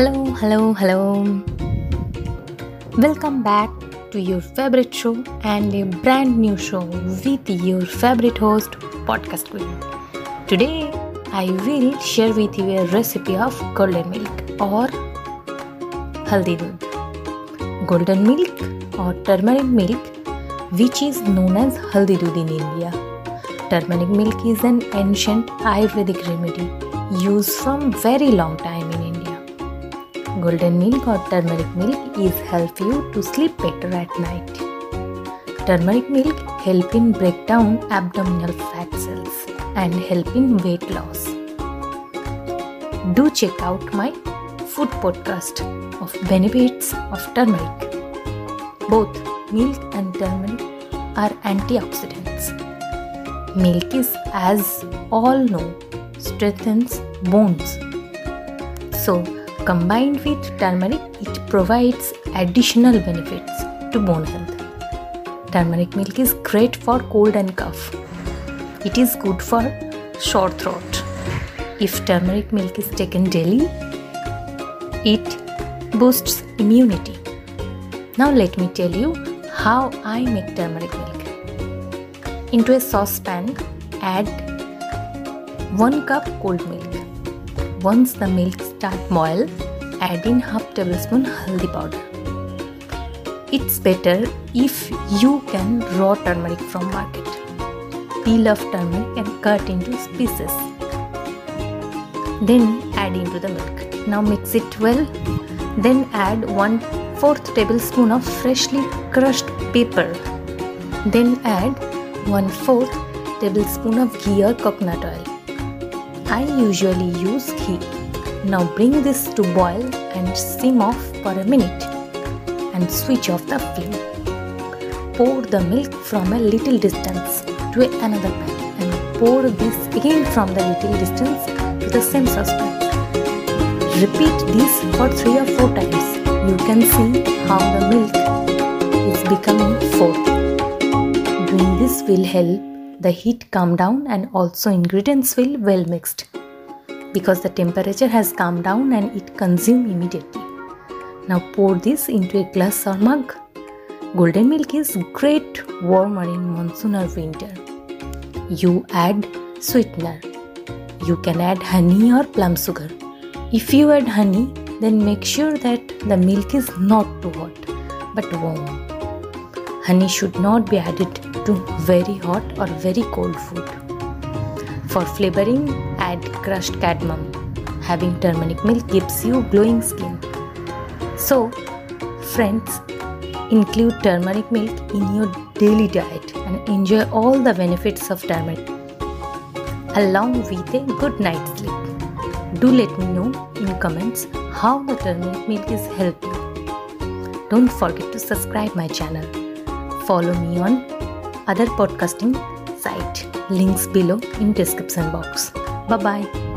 hello, hello. Hello. Welcome back to your favorite show and a brand new show with your favorite host, Podcast Queen. Today, I will share with you a recipe of golden milk or haldi doodh. Golden milk or turmeric milk, which is known as haldi in India. Turmeric milk is an ancient Ayurvedic remedy used from very long time. Golden milk or turmeric milk is help you to sleep better at night. Turmeric milk help in break down abdominal fat cells and help in weight loss. Do check out my food podcast of benefits of turmeric. Both milk and turmeric are antioxidants. Milk is as all know strengthens bones. So Combined with turmeric, it provides additional benefits to bone health. Turmeric milk is great for cold and cough. It is good for sore throat. If turmeric milk is taken daily, it boosts immunity. Now let me tell you how I make turmeric milk. Into a saucepan, add 1 cup cold milk. Once the milk start boil, add in half tablespoon haldi powder. It's better if you can raw turmeric from market. Peel off turmeric and cut into pieces. Then add into the milk. Now mix it well. Then add 1 4th tablespoon of freshly crushed pepper. Then add 1 4th tablespoon of ghee or coconut oil. I usually use ghee. Now bring this to boil and steam off for a minute and switch off the flame. Pour the milk from a little distance to another pan and pour this again from the little distance to the same saucepan. Repeat this for 3 or 4 times. You can see how the milk is becoming fourth. Doing this will help the heat calm down and also ingredients will well mixed because the temperature has come down and it consume immediately. Now pour this into a glass or mug. Golden milk is great warmer in monsoon or winter. You add sweetener. You can add honey or plum sugar. If you add honey, then make sure that the milk is not too hot but warm. Honey should not be added to very hot or very cold food. For flavoring, add crushed cardamom. Having turmeric milk gives you glowing skin. So, friends, include turmeric milk in your daily diet and enjoy all the benefits of turmeric along with a good night's sleep. Do let me know in comments how the turmeric milk is helping. Don't forget to subscribe my channel. Follow me on other podcasting site links below in description box bye bye